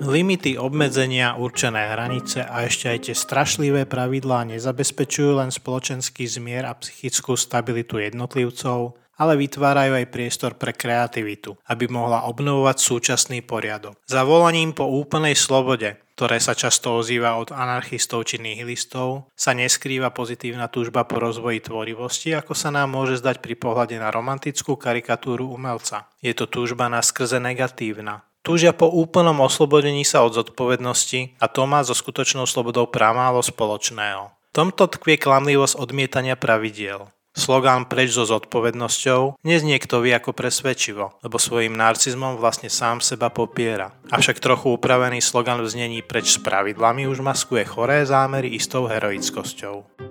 Limity, obmedzenia, určené hranice a ešte aj tie strašlivé pravidlá nezabezpečujú len spoločenský zmier a psychickú stabilitu jednotlivcov, ale vytvárajú aj priestor pre kreativitu, aby mohla obnovovať súčasný poriadok. Za volaním po úplnej slobode, ktoré sa často ozýva od anarchistov či nihilistov, sa neskrýva pozitívna túžba po rozvoji tvorivosti, ako sa nám môže zdať pri pohľade na romantickú karikatúru umelca. Je to túžba na skrze negatívna, Túžia po úplnom oslobodení sa od zodpovednosti a to má so skutočnou slobodou pramálo spoločného. V tomto tkvie klamlivosť odmietania pravidiel. Slogán preč so zodpovednosťou neznie kto vie ako presvedčivo, lebo svojim narcizmom vlastne sám seba popiera. Avšak trochu upravený slogan v znení preč s pravidlami už maskuje choré zámery istou heroickosťou.